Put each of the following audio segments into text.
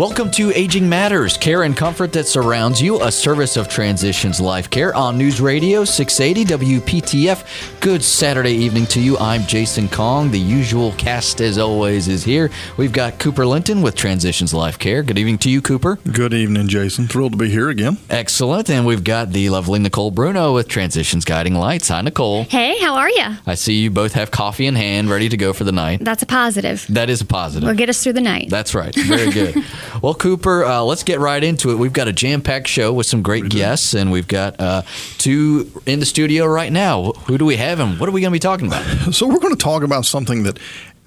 Welcome to Aging Matters, care and comfort that surrounds you, a service of Transitions Life Care on News Radio 680 WPTF. Good Saturday evening to you. I'm Jason Kong. The usual cast, as always, is here. We've got Cooper Linton with Transitions Life Care. Good evening to you, Cooper. Good evening, Jason. Thrilled to be here again. Excellent. And we've got the lovely Nicole Bruno with Transitions Guiding Lights. Hi, Nicole. Hey, how are you? I see you both have coffee in hand, ready to go for the night. That's a positive. That is a positive. Will get us through the night. That's right. Very good. well, Cooper, uh, let's get right into it. We've got a jam packed show with some great guests, and we've got uh, two in the studio right now. Who do we have, and what are we going to be talking about? So, we're going to talk about something that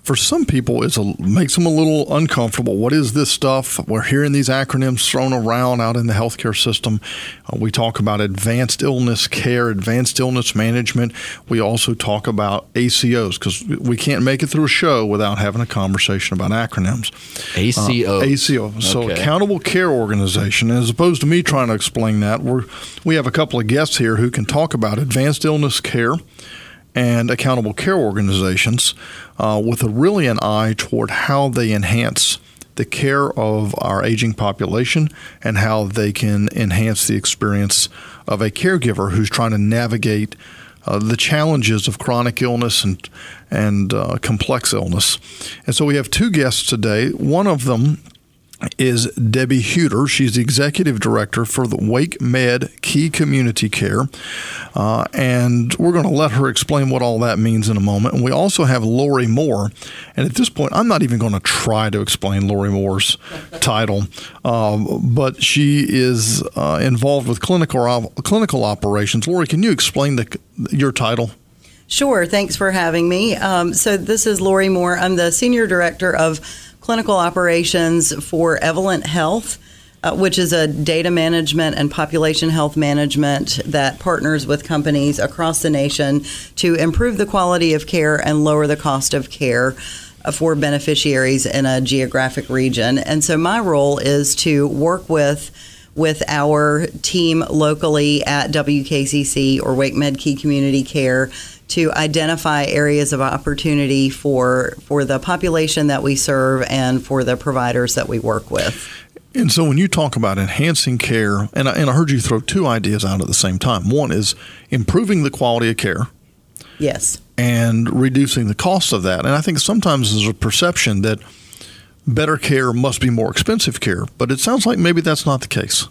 for some people a, makes them a little uncomfortable. What is this stuff? We're hearing these acronyms thrown around out in the healthcare system. Uh, we talk about advanced illness care, advanced illness management. We also talk about ACOs because we can't make it through a show without having a conversation about acronyms. ACO. Uh, ACO. So Okay. accountable care organization. As opposed to me trying to explain that, we're we have a couple of guests here who can talk about advanced illness care and accountable care organizations uh, with a really an eye toward how they enhance the care of our aging population and how they can enhance the experience of a caregiver who's trying to navigate uh, the challenges of chronic illness and and uh, complex illness. And so we have two guests today. One of them is Debbie Huter. She's the executive director for the Wake Med Key Community Care. Uh, and we're going to let her explain what all that means in a moment. And we also have Lori Moore. And at this point, I'm not even going to try to explain Lori Moore's title, um, but she is uh, involved with clinical, clinical operations. Lori, can you explain the, your title? Sure. Thanks for having me. Um, so, this is Lori Moore. I'm the Senior Director of Clinical Operations for Evolent Health, uh, which is a data management and population health management that partners with companies across the nation to improve the quality of care and lower the cost of care uh, for beneficiaries in a geographic region. And so, my role is to work with with our team locally at WKCC or Wake Med Key Community Care to identify areas of opportunity for for the population that we serve and for the providers that we work with. And so when you talk about enhancing care, and I, and I heard you throw two ideas out at the same time. One is improving the quality of care Yes. and reducing the cost of that. And I think sometimes there's a perception that better care must be more expensive care, but it sounds like maybe that's not the case.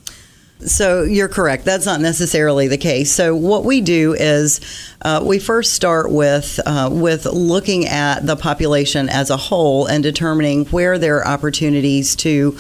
So you're correct. That's not necessarily the case. So what we do is uh, we first start with uh, with looking at the population as a whole and determining where there are opportunities to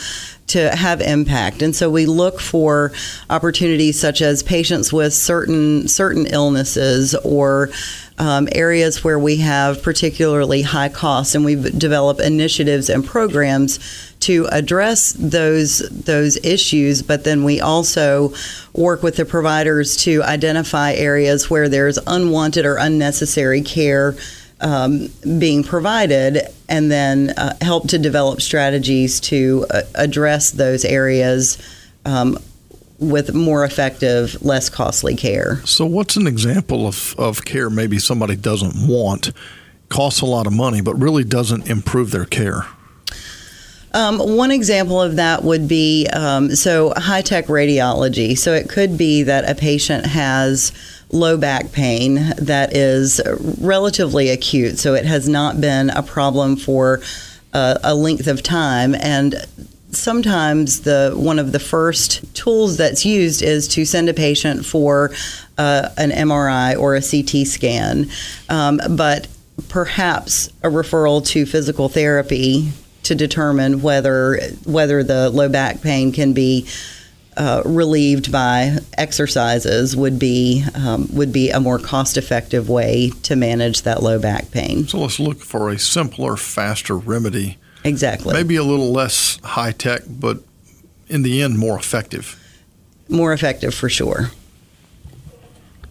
to have impact. And so we look for opportunities such as patients with certain certain illnesses or um, areas where we have particularly high costs, and we've developed initiatives and programs to address those those issues. But then we also work with the providers to identify areas where there's unwanted or unnecessary care um, being provided, and then uh, help to develop strategies to uh, address those areas. Um, with more effective, less costly care. So, what's an example of, of care maybe somebody doesn't want, costs a lot of money, but really doesn't improve their care? Um, one example of that would be um, so high tech radiology. So it could be that a patient has low back pain that is relatively acute. So it has not been a problem for uh, a length of time. And sometimes the one of the first tools that's used is to send a patient for uh, an MRI or a CT scan. Um, but perhaps a referral to physical therapy to determine whether whether the low back pain can be uh, relieved by exercises would be um, would be a more cost effective way to manage that low back pain. So, let's look for a simpler, faster remedy. Exactly. Maybe a little less high tech, but in the end, more effective. More effective for sure.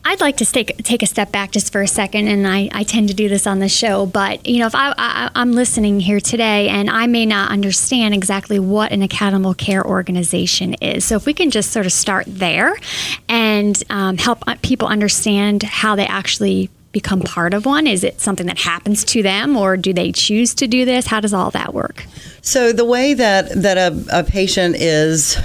I'd like to take take a step back just for a second, and I, I tend to do this on the show. But you know, if I, I I'm listening here today, and I may not understand exactly what an accountable care organization is, so if we can just sort of start there and um, help people understand how they actually become part of one? Is it something that happens to them, or do they choose to do this? How does all that work? So the way that that a, a patient is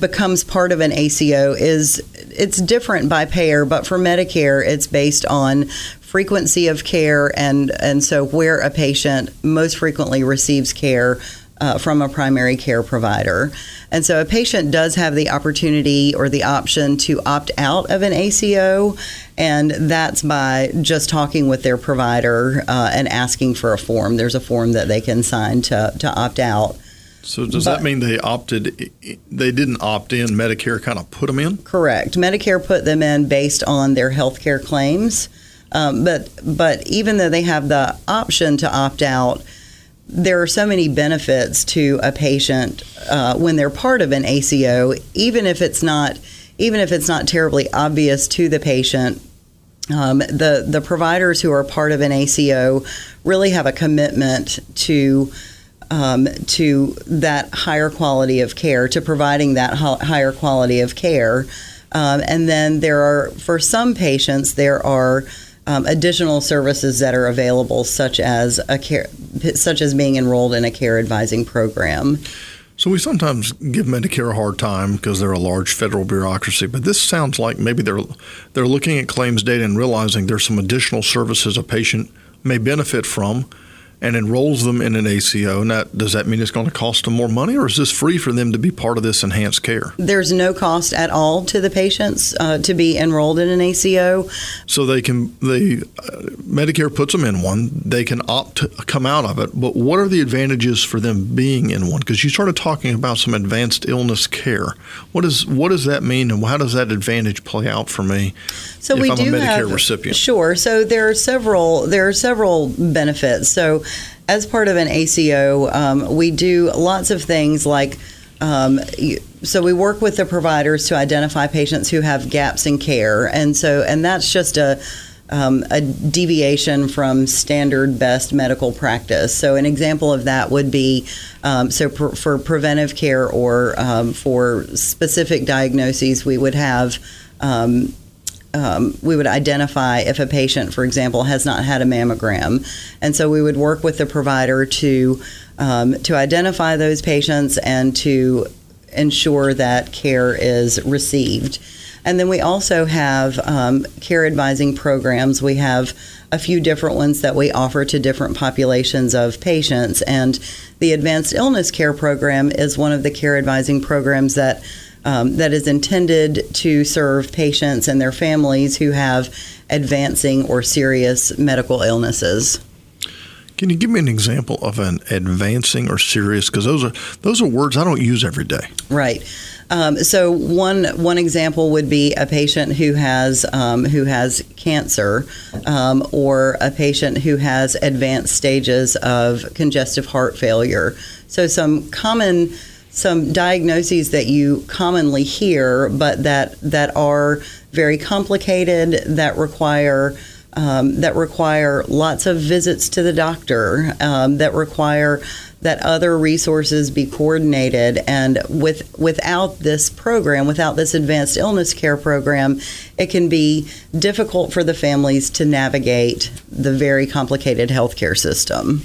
becomes part of an ACO is it's different by payer, but for Medicare, it's based on frequency of care and and so where a patient most frequently receives care uh, from a primary care provider. And so a patient does have the opportunity or the option to opt out of an ACO, and that's by just talking with their provider uh, and asking for a form. There's a form that they can sign to, to opt out. So does But- that mean they opted? They didn't opt in. Medicare kind of put them in. Correct. Medicare put them in based on their health care claims. Um, but but even though they have the option to opt out, there are so many benefits to a patient uh, when they're part of an ACO, even if it's not even if it's not terribly obvious to the patient. Um, the the providers who are part of an ACO really have a commitment to um, to that higher quality of care, to providing that hi- higher quality of care. Um, and then there are, for some patients, there are um, additional services that are available, such as a care, such as being enrolled in a care advising program. So we sometimes give Medicare a hard time because they're a large federal bureaucracy, but this sounds like maybe they're they're looking at claims data and realizing there's some additional services a patient may benefit from and enrolls them in an ACO. That, does that mean it's going to cost them more money or is this free for them to be part of this enhanced care? There's no cost at all to the patients uh, to be enrolled in an ACO. So they can they uh, Medicare puts them in one. They can opt to come out of it. But what are the advantages for them being in one? Because you started talking about some advanced illness care. What is what does that mean, and how does that advantage play out for me So if we I'm do a Medicare have, recipient? Sure. So there are several there are several benefits. So as part of an ACO, um, we do lots of things like. Um, so we work with the providers to identify patients who have gaps in care, and so and that's just a um, a deviation from standard best medical practice. So an example of that would be um, so for, for preventive care or um, for specific diagnoses, we would have. Um, we would identify if a patient, for example, has not had a mammogram, and so we would work with the provider to um, to identify those patients and to ensure that care is received. And then we also have um, care advising programs. We have a few different ones that we offer to different populations of patients. And the Advanced Illness Care Program is one of the care advising programs that um, that is intended to serve patients and their families who have advancing or serious medical illnesses. Can you give me an example of an advancing or serious? Because those are those are words I don't use every day. Right. Um, so one one example would be a patient who has um, who has cancer, um, or a patient who has advanced stages of congestive heart failure. So some common some diagnoses that you commonly hear, but that that are very complicated that require. Um, that require lots of visits to the doctor, um, that require that other resources be coordinated. And with without this program, without this advanced illness care program, it can be difficult for the families to navigate the very complicated healthcare system.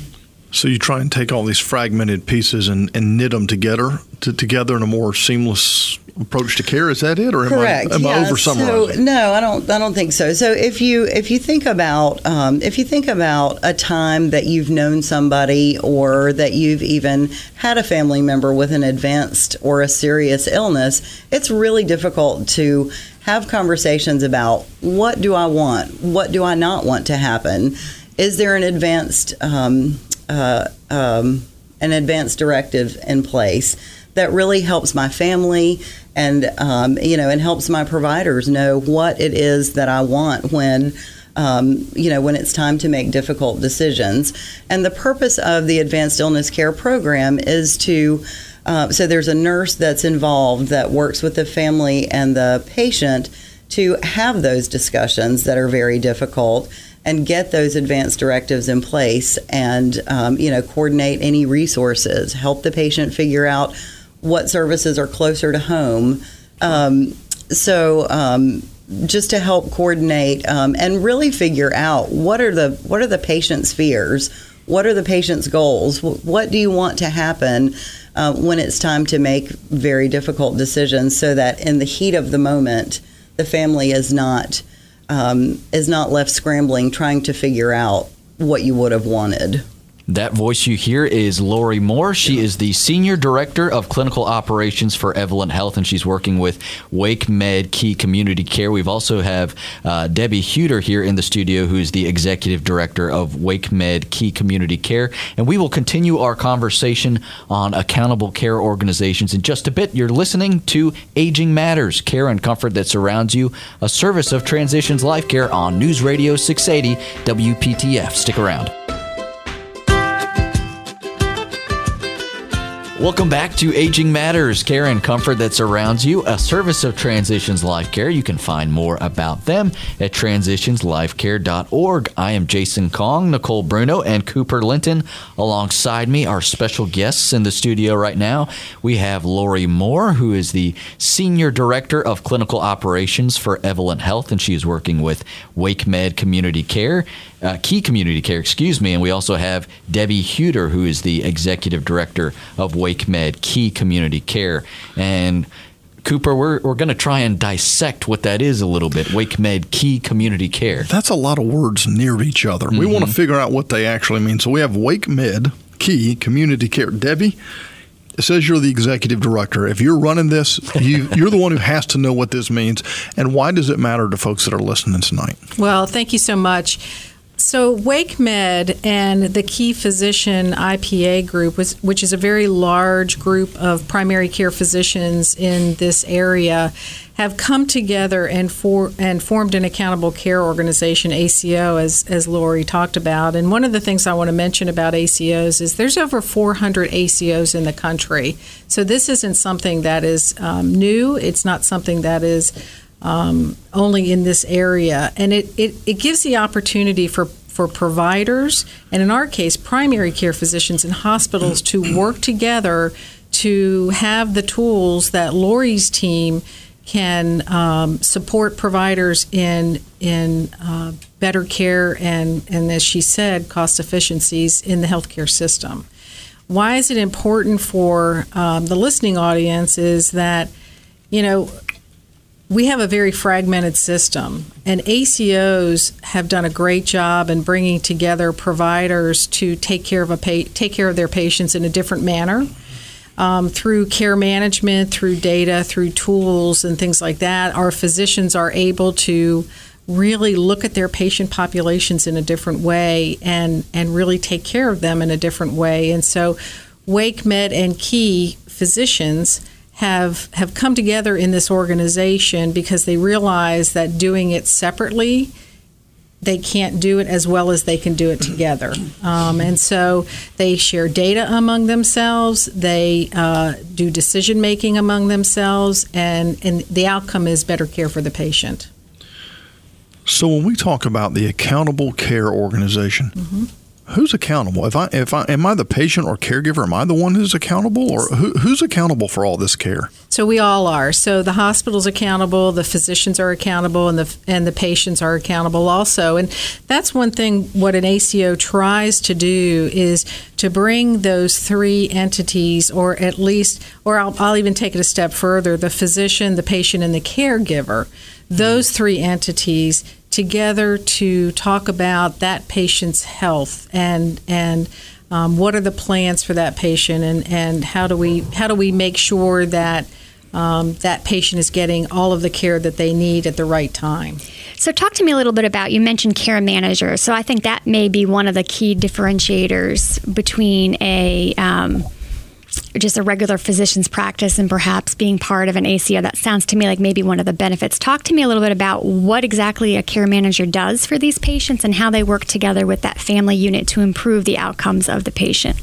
So you try and take all these fragmented pieces and, and knit them together to, together in a more seamless approach to care. Is that it, or am Correct. I, am I yeah. over So, no, I don't. I don't think so. So if you if you think about um, if you think about a time that you've known somebody or that you've even had a family member with an advanced or a serious illness, it's really difficult to have conversations about what do I want, what do I not want to happen. Is there an advanced um, uh, um, an advanced directive in place that really helps my family and um, you know and helps my providers know what it is that I want when um, you know when it's time to make difficult decisions. And the purpose of the Advanced Illness Care Program is to uh, so there's a nurse that's involved that works with the family and the patient to have those discussions that are very difficult and get those advanced directives in place and um, you know coordinate any resources help the patient figure out what services are closer to home. Um, so um, just to help coordinate um, and really figure out what are the what are the patient's fears, what are the patient's goals, what do you want to happen uh, when it's time to make very difficult decisions, so that in the heat of the moment, the family is not um, is not left scrambling trying to figure out what you would have wanted. That voice you hear is Lori Moore. She is the Senior Director of Clinical Operations for Evolent Health, and she's working with Wake Med Key Community Care. We've also have uh, Debbie Huter here in the studio, who is the Executive Director of Wake Med Key Community Care. And we will continue our conversation on accountable care organizations in just a bit. You're listening to Aging Matters, care and comfort that surrounds you, a service of Transitions Life Care on News Radio 680 WPTF. Stick around. Welcome back to Aging Matters, care and comfort that surrounds you, a service of Transitions Life Care. You can find more about them at transitionslifecare.org. I am Jason Kong, Nicole Bruno, and Cooper Linton. Alongside me, our special guests in the studio right now, we have Lori Moore, who is the Senior Director of Clinical Operations for Evolent Health, and she is working with Wake Med Community Care uh, Key Community Care, excuse me. And we also have Debbie Huter, who is the Executive Director of Wake Med Key Community Care. And Cooper, we're, we're going to try and dissect what that is a little bit. Wake Med Key Community Care. That's a lot of words near each other. Mm-hmm. We want to figure out what they actually mean. So we have Wake Med Key Community Care. Debbie, it says you're the executive director. If you're running this, you, you're the one who has to know what this means. And why does it matter to folks that are listening tonight? Well, thank you so much. So, Wake Med and the Key Physician IPA group, which is a very large group of primary care physicians in this area, have come together and for and formed an accountable care organization, ACO, as as Lori talked about. And one of the things I want to mention about ACOs is there's over 400 ACOs in the country. So this isn't something that is um, new. It's not something that is um, only in this area. And it, it, it gives the opportunity for, for providers, and in our case, primary care physicians and hospitals, to work together to have the tools that Lori's team can um, support providers in in uh, better care and and as she said, cost efficiencies in the healthcare system. Why is it important for um, the listening audience? Is that you know we have a very fragmented system, and ACOs have done a great job in bringing together providers to take care of a pa- take care of their patients in a different manner. Um, through care management, through data, through tools, and things like that, our physicians are able to really look at their patient populations in a different way and and really take care of them in a different way. And so, Wake Med and Key physicians have have come together in this organization because they realize that doing it separately they can't do it as well as they can do it together. Um, and so they share data among themselves, they uh, do decision making among themselves, and, and the outcome is better care for the patient. So when we talk about the accountable care organization, mm-hmm who's accountable? If I if I am I the patient or caregiver? Am I the one who's accountable, or who, who's accountable for all this care? So we all are. So the hospital's accountable, the physicians are accountable, and the and the patients are accountable also. And that's one thing. What an ACO tries to do is to bring those three entities, or at least, or I'll, I'll even take it a step further: the physician, the patient, and the caregiver. Those three entities together to talk about that patient's health and and um, what are the plans for that patient and, and how do we how do we make sure that um, that patient is getting all of the care that they need at the right time. So, talk to me a little bit about you mentioned care manager. So, I think that may be one of the key differentiators between a um, just a regular physician's practice and perhaps being part of an ACO. That sounds to me like maybe one of the benefits. Talk to me a little bit about what exactly a care manager does for these patients and how they work together with that family unit to improve the outcomes of the patient.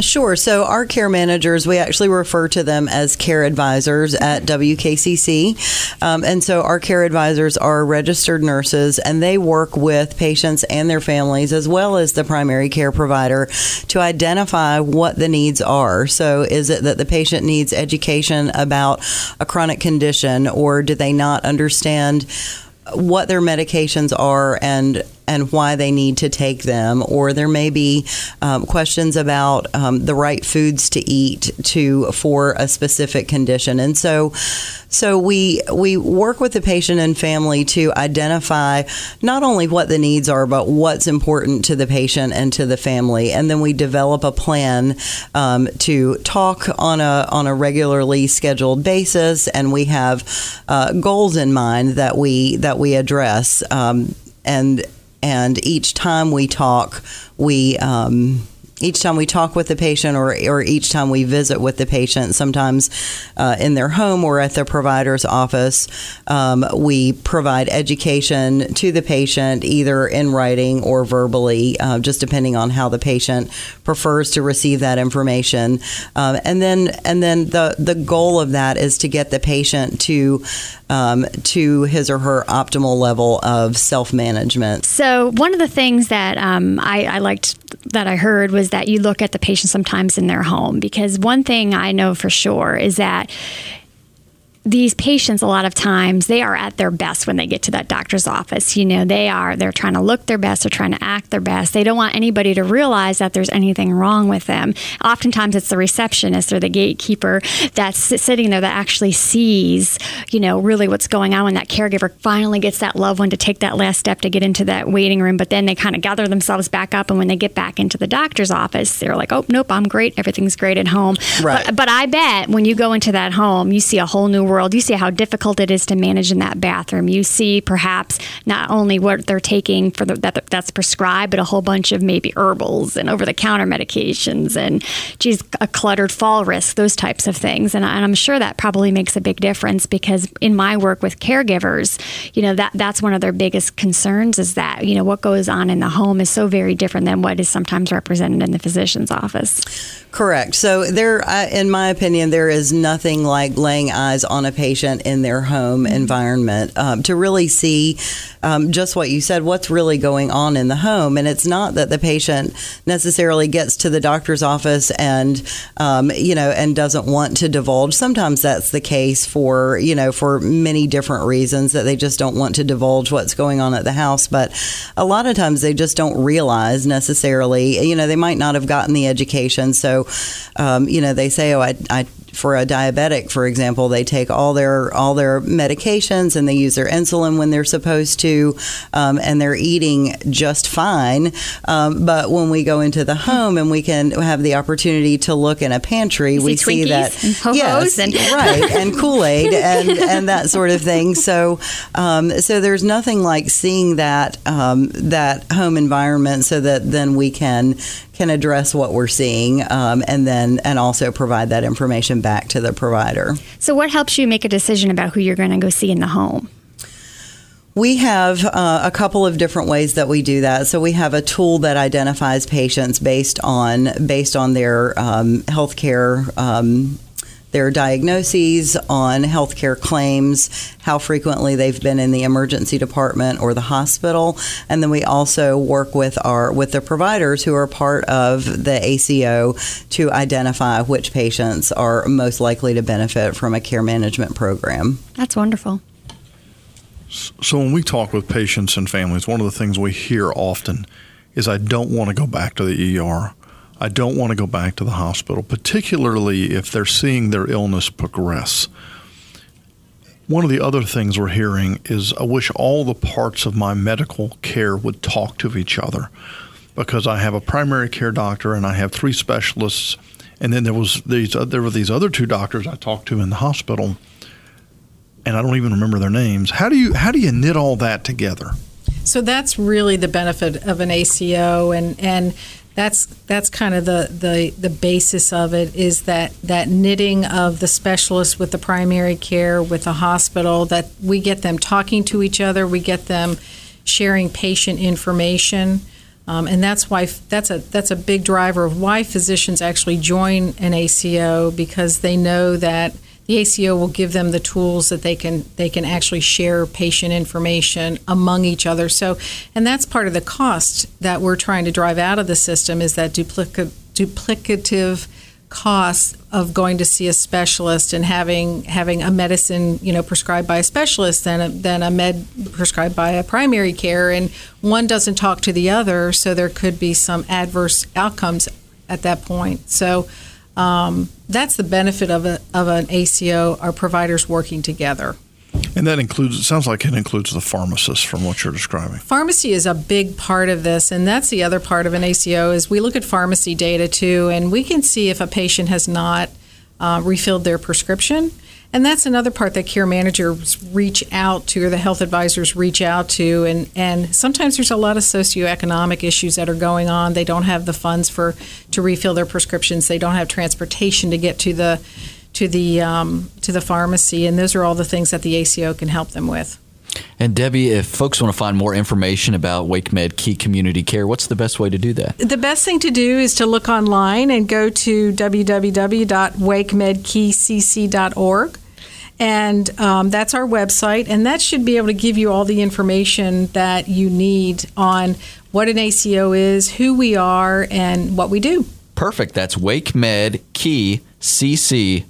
Sure. So our care managers, we actually refer to them as care advisors at WKCC. Um, and so our care advisors are registered nurses and they work with patients and their families as well as the primary care provider to identify what the needs are. So is it that the patient needs education about a chronic condition or do they not understand what their medications are and and why they need to take them, or there may be um, questions about um, the right foods to eat to for a specific condition. And so, so we we work with the patient and family to identify not only what the needs are, but what's important to the patient and to the family, and then we develop a plan um, to talk on a on a regularly scheduled basis, and we have uh, goals in mind that we that we address. Um, and and each time we talk, we um, each time we talk with the patient or, or each time we visit with the patient, sometimes uh, in their home or at the provider's office, um, we provide education to the patient either in writing or verbally, uh, just depending on how the patient prefers to receive that information. Um, and then and then the, the goal of that is to get the patient to um, to his or her optimal level of self management. So one of the things that um, I, I liked that I heard was that you look at the patient sometimes in their home because one thing I know for sure is that these patients a lot of times they are at their best when they get to that doctor's office you know they are they're trying to look their best they're trying to act their best they don't want anybody to realize that there's anything wrong with them oftentimes it's the receptionist or the gatekeeper that's sitting there that actually sees you know really what's going on when that caregiver finally gets that loved one to take that last step to get into that waiting room but then they kind of gather themselves back up and when they get back into the doctor's office they're like oh nope i'm great everything's great at home Right. but, but i bet when you go into that home you see a whole new world. You see how difficult it is to manage in that bathroom. You see perhaps not only what they're taking for the, that that's prescribed, but a whole bunch of maybe herbals and over the counter medications and geez, a cluttered fall risk, those types of things. And, I, and I'm sure that probably makes a big difference because in my work with caregivers, you know that that's one of their biggest concerns is that you know what goes on in the home is so very different than what is sometimes represented in the physician's office. Correct. So there, uh, in my opinion, there is nothing like laying eyes on a patient in their home environment um, to really see um, just what you said, what's really going on in the home. And it's not that the patient necessarily gets to the doctor's office and, um, you know, and doesn't want to divulge. Sometimes that's the case for, you know, for many different reasons that they just don't want to divulge what's going on at the house. But a lot of times they just don't realize necessarily, you know, they might not have gotten the education. So, um, you know, they say, oh, I, I for a diabetic, for example, they take all their all their medications and they use their insulin when they're supposed to, um, and they're eating just fine. Um, but when we go into the home and we can have the opportunity to look in a pantry, You we see see that and yes, and- right, and Kool Aid and and that sort of thing. So, um, so there's nothing like seeing that um, that home environment, so that then we can can address what we're seeing, um, and then and also provide that information back to the provider. So, what helps you make a decision about who you're going to go see in the home? We have uh, a couple of different ways that we do that. So we have a tool that identifies patients based on based on their um, healthcare. Um, their diagnoses on healthcare claims, how frequently they've been in the emergency department or the hospital, and then we also work with our with the providers who are part of the ACO to identify which patients are most likely to benefit from a care management program. That's wonderful. So when we talk with patients and families, one of the things we hear often is, "I don't want to go back to the ER. I don't want to go back to the hospital, particularly if they're seeing their illness progress." One of the other things we're hearing is, "I wish all the parts of my medical care would talk to each other." Because I have a primary care doctor and I have three specialists, and then there was these uh, there were these other two doctors I talked to in the hospital, and I don't even remember their names. How do you how do you knit all that together? So that's really the benefit of an ACO, and and that's that's kind of the, the the basis of it is that that knitting of the specialist with the primary care with the hospital that we get them talking to each other, we get them sharing patient information. Um, and that's why that's a that's a big driver of why physicians actually join an ACO because they know that the ACO will give them the tools that they can they can actually share patient information among each other. So, and that's part of the cost that we're trying to drive out of the system is that duplica- duplicative cost of going to see a specialist and having having a medicine you know prescribed by a specialist than a, than a med prescribed by a primary care and one doesn't talk to the other so there could be some adverse outcomes at that point so um, that's the benefit of, a, of an ACO our providers working together and that includes, it sounds like it includes the pharmacist from what you're describing. Pharmacy is a big part of this, and that's the other part of an ACO is we look at pharmacy data too, and we can see if a patient has not uh, refilled their prescription. And that's another part that care managers reach out to, or the health advisors reach out to. And, and sometimes there's a lot of socioeconomic issues that are going on. They don't have the funds for to refill their prescriptions. They don't have transportation to get to the to the um, to the pharmacy, and those are all the things that the ACO can help them with. And Debbie, if folks want to find more information about WakeMed Key Community Care, what's the best way to do that? The best thing to do is to look online and go to www.wakemedkeycc.org. And um, that's our website, and that should be able to give you all the information that you need on what an ACO is, who we are, and what we do. Perfect. That's WakeMedKeyCC.org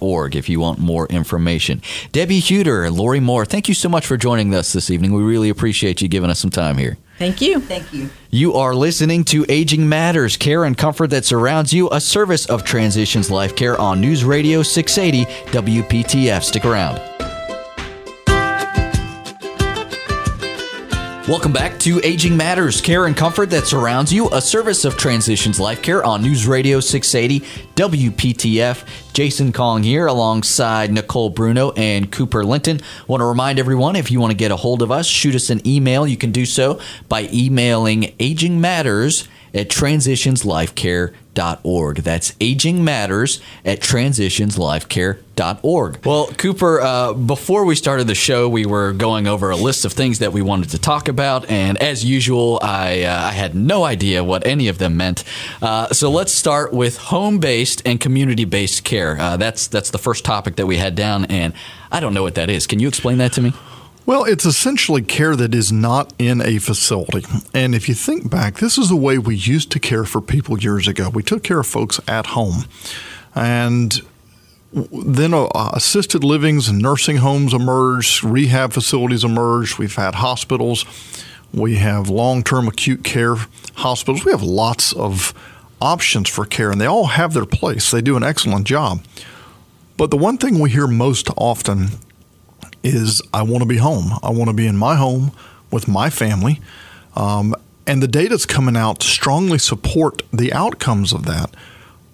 org if you want more information. Debbie Huter and Lori Moore, thank you so much for joining us this evening. We really appreciate you giving us some time here. Thank you. Thank you. You are listening to Aging Matters, care and comfort that surrounds you, a service of Transitions Life Care on News Radio 680 WPTF. Stick around. Welcome back to Aging Matters, care and comfort that surrounds you, a service of Transitions Life Care on News Radio 680 WPTF. Jason Kong here alongside Nicole Bruno and Cooper Linton. Want to remind everyone if you want to get a hold of us, shoot us an email. You can do so by emailing Aging Matters at transitionslifecare.org. That's Aging Matters at transitionslifecare.org. Well, Cooper, uh, before we started the show, we were going over a list of things that we wanted to talk about, and as usual, I, uh, I had no idea what any of them meant. Uh, so let's start with home-based and community-based care. Uh, that's that's the first topic that we had down, and I don't know what that is. Can you explain that to me? Well, it's essentially care that is not in a facility. And if you think back, this is the way we used to care for people years ago. We took care of folks at home. And then uh, assisted livings and nursing homes emerged, rehab facilities emerged, we've had hospitals, we have long term acute care hospitals, we have lots of options for care, and they all have their place. They do an excellent job. But the one thing we hear most often is I want to be home. I want to be in my home with my family. Um, and the data is coming out strongly support the outcomes of that.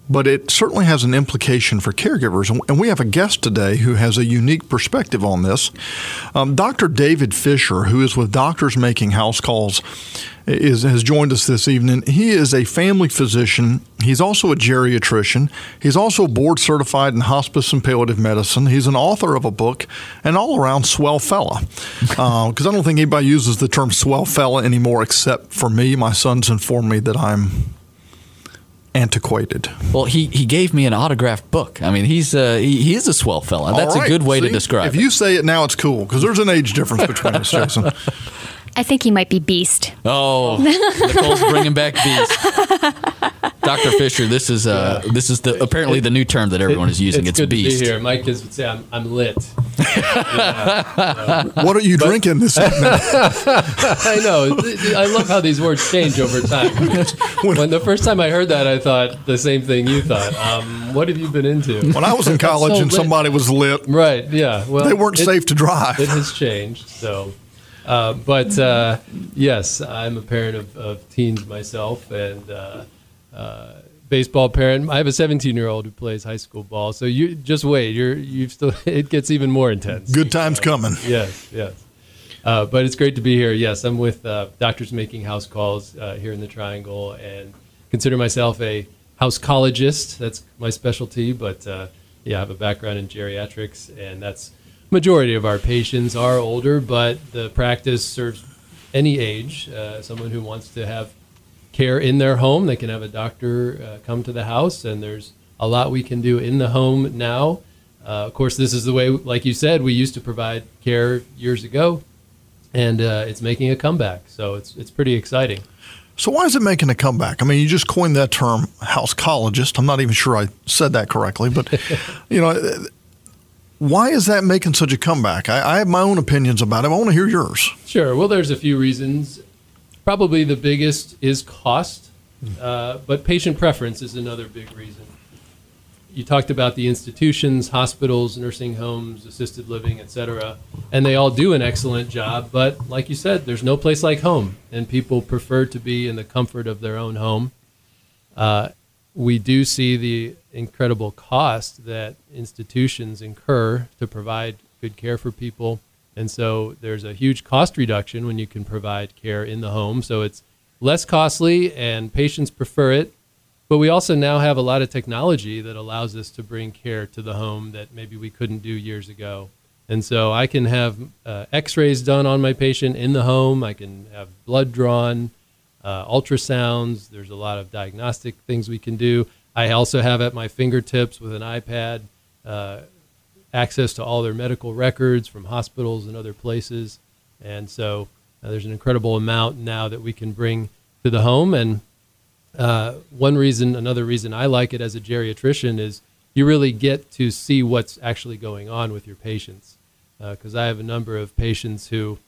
But it certainly has an implication for caregivers. And we have a guest today who has a unique perspective on this. Um, Dr. David Fisher, who is with Doctors Making House Calls, is, has joined us this evening. He is a family physician. He's also a geriatrician. He's also board certified in hospice and palliative medicine. He's an author of a book, an all around swell fella. Because uh, I don't think anybody uses the term swell fella anymore except for me. My son's informed me that I'm antiquated. Well, he, he gave me an autographed book. I mean, he's uh, he, he is a swell fella. That's right. a good way See, to describe if it. If you say it now, it's cool because there's an age difference between us, Jason. I think he might be Beast. Oh, Nicole's bringing back Beast. Dr. Fisher, this is uh, this is the apparently the new term that everyone is using. It's, it's good Beast. to be here. My kids would say I'm, I'm lit. yeah, what are you but, drinking this evening? I know. I love how these words change over time. when the first time I heard that, I thought the same thing you thought. Um, what have you been into? When I was in college so and lit. somebody was lit, right? Yeah. Well, they weren't it, safe to drive. It has changed. So. Uh, but uh, yes, I'm a parent of, of teens myself, and uh, uh baseball parent. I have a 17 year old who plays high school ball. So you just wait. You're you still. It gets even more intense. Good times coming. Yes, yes. Uh, but it's great to be here. Yes, I'm with Doctors Making House Calls here in the Triangle, and consider myself a house housecologist. That's my specialty. But yeah, I have a background in geriatrics, and that's majority of our patients are older, but the practice serves any age. Uh, someone who wants to have care in their home. They can have a doctor uh, come to the house, and there's a lot we can do in the home now. Uh, of course, this is the way, like you said, we used to provide care years ago, and uh, it's making a comeback. So it's it's pretty exciting. So why is it making a comeback? I mean, you just coined that term, house housecologist. I'm not even sure I said that correctly, but you know, why is that making such a comeback? I, I have my own opinions about it. I want to hear yours. Sure. Well, there's a few reasons. Probably the biggest is cost, uh, but patient preference is another big reason. You talked about the institutions, hospitals, nursing homes, assisted living, et cetera, and they all do an excellent job. But like you said, there's no place like home, and people prefer to be in the comfort of their own home. Uh, we do see the incredible cost that institutions incur to provide good care for people. And so there's a huge cost reduction when you can provide care in the home. So it's less costly and patients prefer it. But we also now have a lot of technology that allows us to bring care to the home that maybe we couldn't do years ago. And so I can have uh, x rays done on my patient in the home, I can have blood drawn, uh, ultrasounds. There's a lot of diagnostic things we can do. I also have at my fingertips with an iPad uh, access to all their medical records from hospitals and other places. And so uh, there's an incredible amount now that we can bring to the home. And uh, one reason, another reason I like it as a geriatrician is you really get to see what's actually going on with your patients. Because I have a number of patients who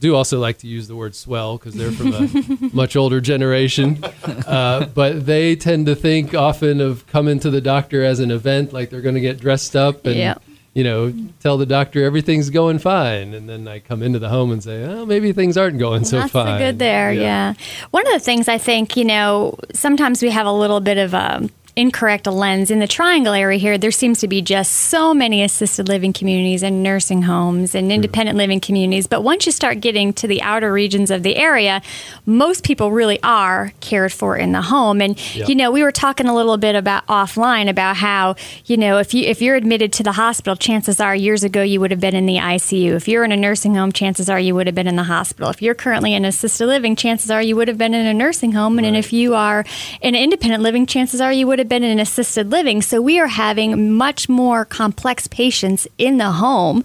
do also like to use the word swell because they're from a much older generation. Uh, but they tend to think often of coming to the doctor as an event, like they're going to get dressed up and, Yeah. you know, tell the doctor everything's going fine. And then I come into the home and say, oh, maybe things aren't going so That's fine. the good there, yeah. One of the things I think, you know, sometimes we have a little bit of a incorrect lens. In the triangle area here there seems to be just so many assisted living communities and nursing homes and independent hmm. living communities. But once you start getting to the outer regions of the area most people really are cared for in the home. And Yeah. you know we were talking a little bit about offline about how you know if you if you're admitted to the hospital chances are years ago you would have been in the ICU if you're in a nursing home chances are you would have been in the hospital. If you're currently in assisted living chances are you would have been in a nursing home. And, and if you are in independent living chances are you would have been in assisted living so we are having much more complex patients in the home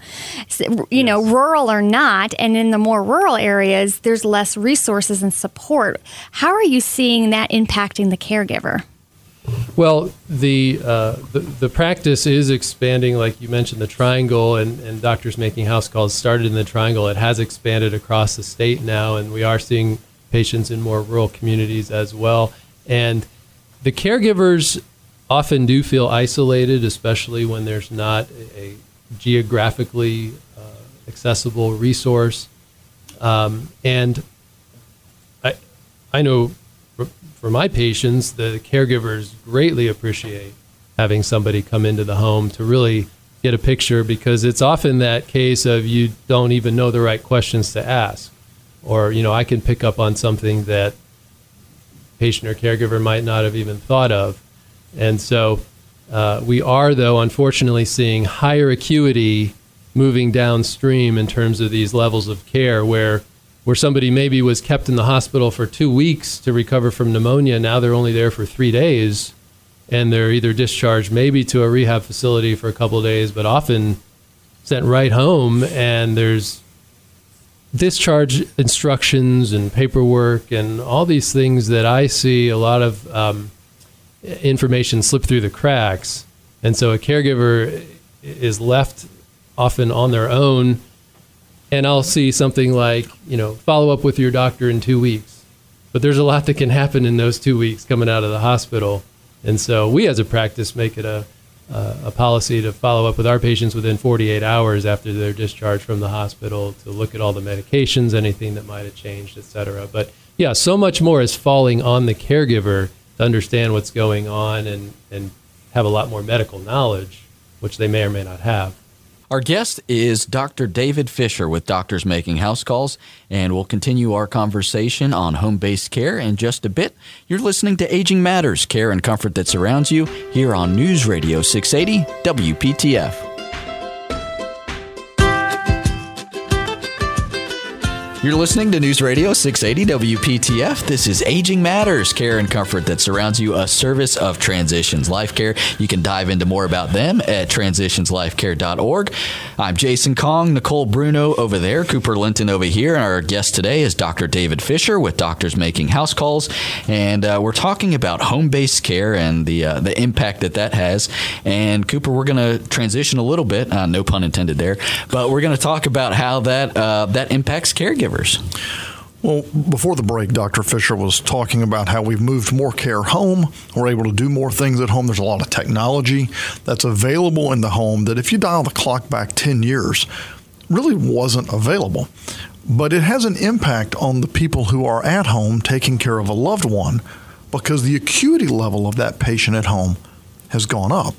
you know rural or not and in the more rural areas there's less resources and support how are you seeing that impacting the caregiver Well, the, uh, the the practice is expanding, like you mentioned, the triangle, and, and doctors making house calls started in the triangle. It has expanded across the state now, and we are seeing patients in more rural communities as well. And the caregivers often do feel isolated, especially when there's not a, geographically uh, accessible resource. Um, and I, I know for, for my patients, the caregivers greatly appreciate having somebody come into the home to really get a picture because it's often that case of you don't even know the right questions to ask. Or, you know, I can pick up on something that patient or caregiver might not have even thought of. And so uh, we are, though, unfortunately seeing higher acuity moving downstream in terms of these levels of care where where somebody maybe was kept in the hospital for two weeks to recover from pneumonia now they're only there for three days and they're either discharged maybe to a rehab facility for a couple days but often sent right home and there's discharge instructions and paperwork and all these things that I see a lot of um, information slip through the cracks. And so a caregiver is left often on their own. And I'll see something like, you know, follow up with your doctor in two weeks. But there's a lot that can happen in those two weeks coming out of the hospital. And so we as a practice make it a, uh, a policy to follow up with our patients within 48 hours after they're discharged from the hospital to look at all the medications, anything that might have changed, et cetera. But yeah, so much more is falling on the caregiver to understand what's going on and, and have a lot more medical knowledge, which they may or may not have. Our guest is Dr. David Fisher with Doctors Making House Calls, and we'll continue our conversation on home based care in just a bit. You're listening to Aging Matters Care and Comfort That Surrounds You here on News Radio 680 WPTF. You're listening to News Radio 680 WPTF. This is Aging Matters, care and comfort that surrounds you, a service of Transitions Life Care. You can dive into more about them at transitionslifecare.org. I'm Jason Kong, Nicole Bruno over there, Cooper Linton over here, and our guest today is Dr. David Fisher with Doctors Making House Calls, and uh, we're talking about home-based care and the uh, the impact that that has. And Cooper, we're going to transition a little bit, uh, no pun intended there, but we're going to talk about how that uh, that impacts caregivers. Well, before the break, Dr. Fisher was talking about how we've moved more care home. We're able to do more things at home. There's a lot of technology that's available in the home that if you dial the clock back 10 years, really wasn't available. But it has an impact on the people who are at home taking care of a loved one because the acuity level of that patient at home has gone up.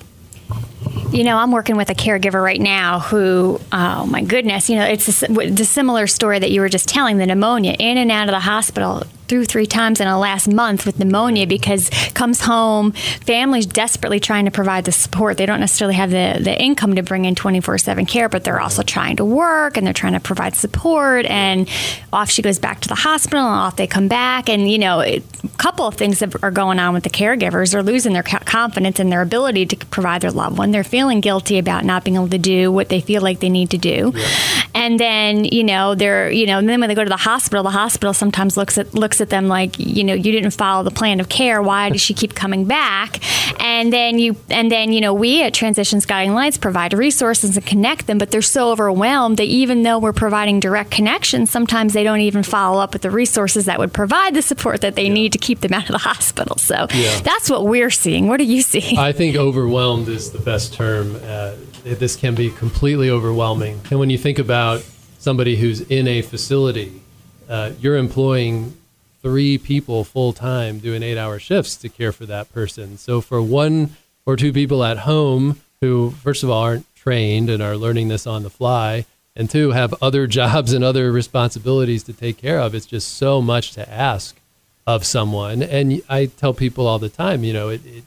You know, I'm working with a caregiver right now who, oh my goodness, you know, it's a, the similar story that you were just telling the pneumonia in and out of the hospital through three times in the last month with pneumonia because comes home, families desperately trying to provide the support. They don't necessarily have the, the income to bring in 24 7 care, but they're also trying to work and they're trying to provide support. And off she goes back to the hospital and off they come back. And, you know, a couple of things that are going on with the caregivers. They're losing their confidence in their ability to provide their loved one. They're feeling guilty about not being able to do what they feel like they need to do. Yeah. And then, you know, they're, you know, and then when they go to the hospital, the hospital sometimes looks at, looks looks at them like, you know, you didn't follow the plan of care. Why does she keep coming back? And then you, and then you know, we at Transitions Guiding Lights provide resources and connect them, but they're so overwhelmed that even though we're providing direct connections, sometimes they don't even follow up with the resources that would provide the support that they yeah. need to keep them out of the hospital. So yeah. that's what we're seeing. What do you see? I think overwhelmed is the best term. Uh, this can be completely overwhelming. And when you think about somebody who's in a facility, uh, you're employing three people full time doing eight hour shifts to care for that person. So for one or two people at home who, first of all, aren't trained and are learning this on the fly, and two, have other jobs and other responsibilities to take care of, it's just so much to ask of someone. And I tell people all the time, you know, it, it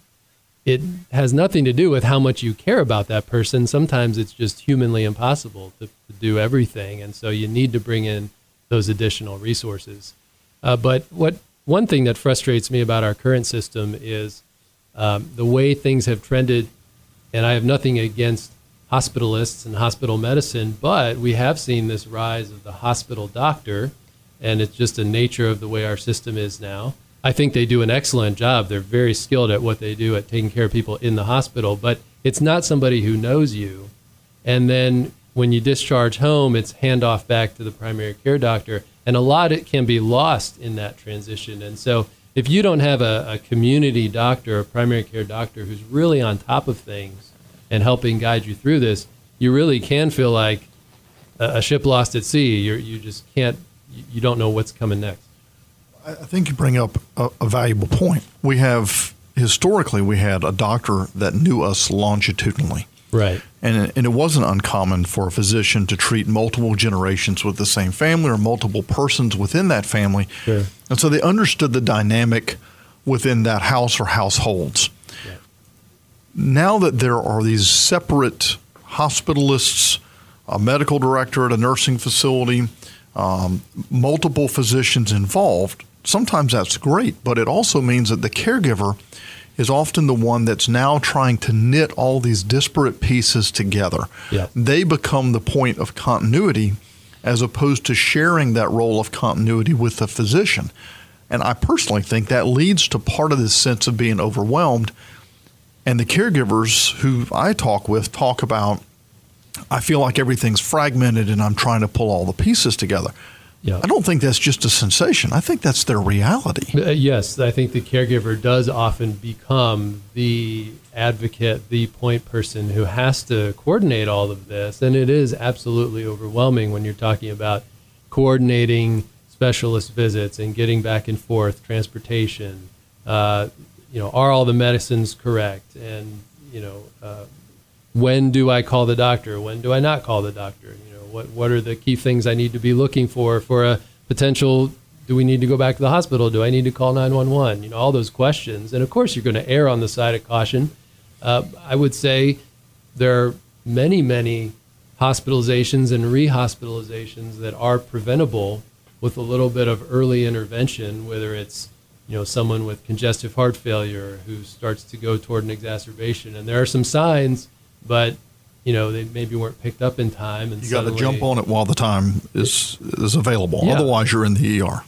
it has nothing to do with how much you care about that person. Sometimes it's just humanly impossible to, to do everything. And so you need to bring in those additional resources. Uh, but what one thing that frustrates me about our current system is um, the way things have trended. And I have nothing against hospitalists and hospital medicine, but we have seen this rise of the hospital doctor, and it's just the nature of the way our system is now. I think they do an excellent job. They're very skilled at what they do at taking care of people in the hospital, but it's not somebody who knows you. And then when you discharge home, it's handoff back to the primary care doctor and a lot it can be lost in that transition. And so, if you don't have a, a community doctor, a primary care doctor who's really on top of things and helping guide you through this, you really can feel like a, a ship lost at sea. you you just can't, you don't know what's coming next. I think you bring up a, a valuable point. We have historically we had a doctor that knew us longitudinally. Right. And, and it wasn't uncommon for a physician to treat multiple generations with the same family or multiple persons within that family. Sure. And so they understood the dynamic within that house or households. Yeah. Now that there are these separate hospitalists, a medical director at a nursing facility, um, multiple physicians involved, sometimes that's great, but it also means that the caregiver – is often the one that's now trying to knit all these disparate pieces together. Yep. They become the point of continuity as opposed to sharing that role of continuity with the physician. And I personally think that leads to part of this sense of being overwhelmed. And the caregivers who I talk with talk about, I feel like everything's fragmented and I'm trying to pull all the pieces together. Yeah. I don't think that's just a sensation. I think that's their reality. Uh, yes, I think the caregiver does often become the advocate, the point person who has to coordinate all of this. And it is absolutely overwhelming when you're talking about coordinating specialist visits and getting back and forth, transportation. Uh, you know, are all the medicines correct? And, you know, uh, when do I call the doctor? When do I not call the doctor? What what are the key things I need to be looking for for a potential? Do we need to go back to the hospital? Do I need to call 911? You know, all those questions. And of course, you're going to err on the side of caution. Uh, I would say there are many, many hospitalizations and rehospitalizations that are preventable with a little bit of early intervention, whether it's you know someone with congestive heart failure who starts to go toward an exacerbation, and there are some signs, but you know they maybe weren't picked up in time, and You got to jump on it while the time is is available. Yeah. Otherwise, you're in the ER.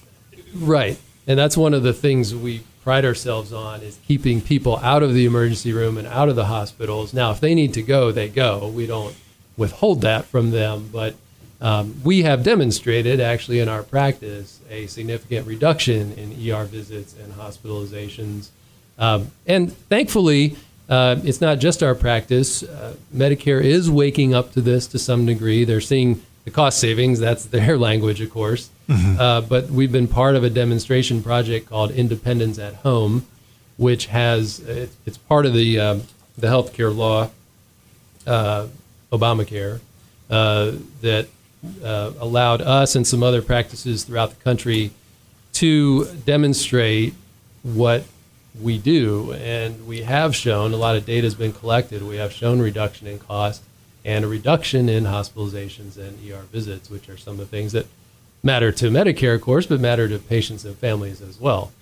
Right. And that's one of the things we pride ourselves on is keeping people out of the emergency room and out of the hospitals. Now, if they need to go, they go. We don't withhold that from them, but um, we have demonstrated actually in our practice a significant reduction in ER visits and hospitalizations. Um, and thankfully, uh, it's not just our practice. Uh, Medicare is waking up to this to some degree. They're seeing the cost savings. That's their language, of course. Uh, but we've been part of a demonstration project called Independence at Home, which has it, it's part of the um, the healthcare law, uh, Obamacare, uh, that uh, allowed us and some other practices throughout the country to demonstrate what we do. And we have shown a lot of data has been collected. We have shown reduction in cost and a reduction in hospitalizations and ER visits, which are some of the things that matter to Medicare, of course, but matter to patients and families as well.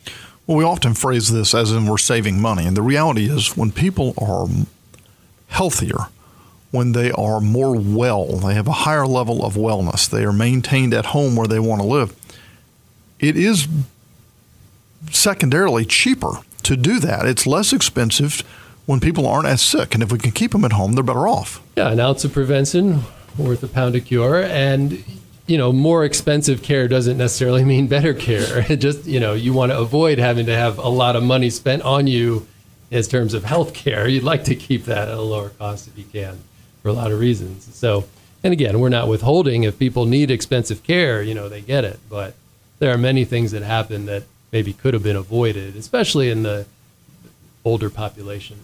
Well, we often phrase this as in we're saving money. And the reality is, when people are healthier, when they are more well, they have a higher level of wellness, they are maintained at home where they want to live, it is secondarily cheaper to do that. It's less expensive when people aren't as sick. And if we can keep them at home, they're better off. Yeah, an ounce of prevention worth a pound of cure. And, you know, more expensive care doesn't necessarily mean better care. It just, you know, you want to avoid having to have a lot of money spent on you in terms of health care. You'd like to keep that at a lower cost if you can for a lot of reasons. So, and again, we're not withholding. If people need expensive care, you know, they get it. But there are many things that happen that maybe could have been avoided, especially in the older population.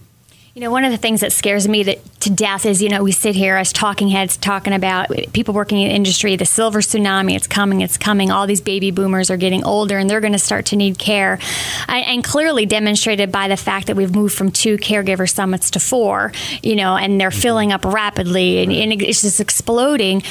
You know, one of the things that scares me that, to death is, you know, we sit here as talking heads talking about people working in the industry, the silver tsunami, it's coming, it's coming. All these baby boomers are getting older and they're going to start to need care. And clearly demonstrated by the fact that we've moved from two caregiver summits to four, you know, and they're filling up rapidly and, and it's just exploding.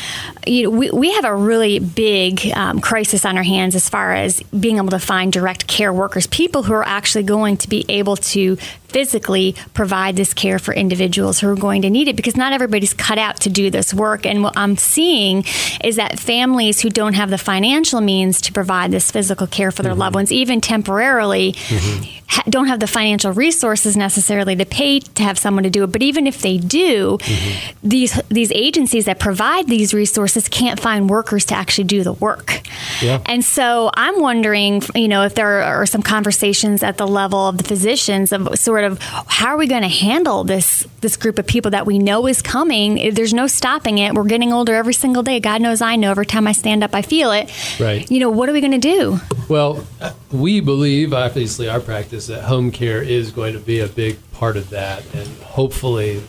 You know, we, we have a really big um, crisis on our hands as far as being able to find direct care workers, people who are actually going to be able to physically provide this care for individuals who are going to need it because not everybody's cut out to do this work. And what I'm seeing is that families who don't have the financial means to provide this physical care for their mm-hmm. loved ones, even temporarily, mm-hmm. ha- don't have the financial resources necessarily to pay to have someone to do it. But even if they do, mm-hmm. these these agencies that provide these resources can't find workers to actually do the work. Yeah. And so I'm wondering, you know, if there are some conversations at the level of the physicians of sort of how are we going to handle this this group of people that we know is coming? There's no stopping it. We're getting older every single day. God knows I know. Every time I stand up, I feel it. Right. You know, what are we going to do? Well, we believe, obviously, our practice that home care is going to be a big part of that, and hopefully,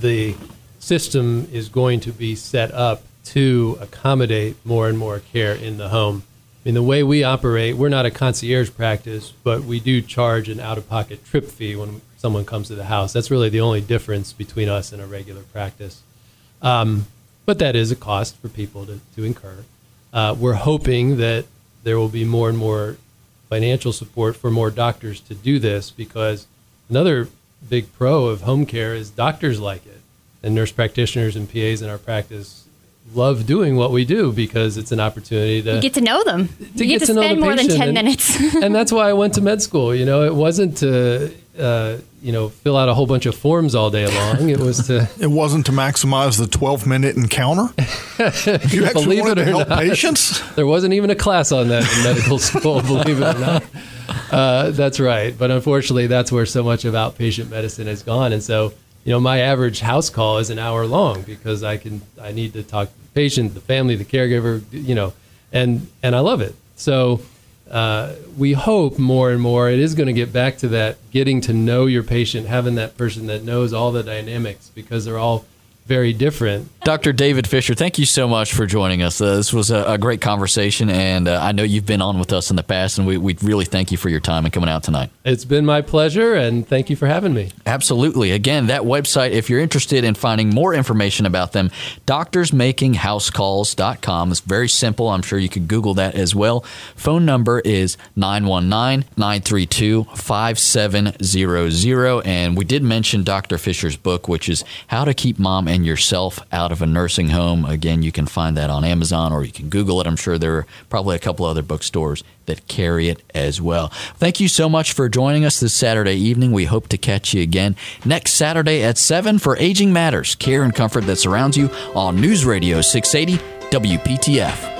the system is going to be set up to accommodate more and more care in the home. In the way we operate, we're not a concierge practice, but we do charge an out-of-pocket trip fee when someone comes to the house. That's really the only difference between us and a regular practice. Um, but that is a cost for people to, to incur. Uh, we're hoping that there will be more and more financial support for more doctors to do this because another big pro of home care is doctors like it. And nurse practitioners and PAs in our practice love doing what we do because it's an opportunity to You get to know them. to you get, to know spend the more than 10 and- minutes. and that's why I went to med school. You know, it wasn't to uh, you know fill out a whole bunch of forms all day long. It was to It wasn't to maximize the 12 minute encounter. You actually Believe wanted it to or help not. patients. there wasn't even a class on that in medical school. believe it or not. Uh, that's right. But unfortunately, that's where so much of outpatient medicine has gone. And so, you know, my average house call is an hour long because I can I need to talk to the patient, the family, the caregiver, you know, and and I love it. So uh, we hope more and more it is going to get back to that getting to know your patient, having that person that knows all the dynamics because they're all very different. Dr. David Fisher, thank you so much for joining us. Uh, this was a, a, great conversation, and uh, I know you've been on with us in the past, and we, we really thank you for your time and coming out tonight. It's been my pleasure, and thank you for having me. Absolutely. Again, that website, if you're interested in finding more information about them, doctorsmakinghousecalls.com. It's very simple. I'm sure you could Google that as well. Phone number is 919 932 5700. And we did mention Dr. Fisher's book, which is How to Keep Mom and Yourself Out of a Nursing Home. Again, you can find that on Amazon or you can Google it. I'm sure there are probably a couple other bookstores that carry it as well. Thank you so much for joining us this Saturday evening. We hope to catch you again next Saturday at 7 for Aging Matters, care and comfort that surrounds you on News Radio 680 WPTF.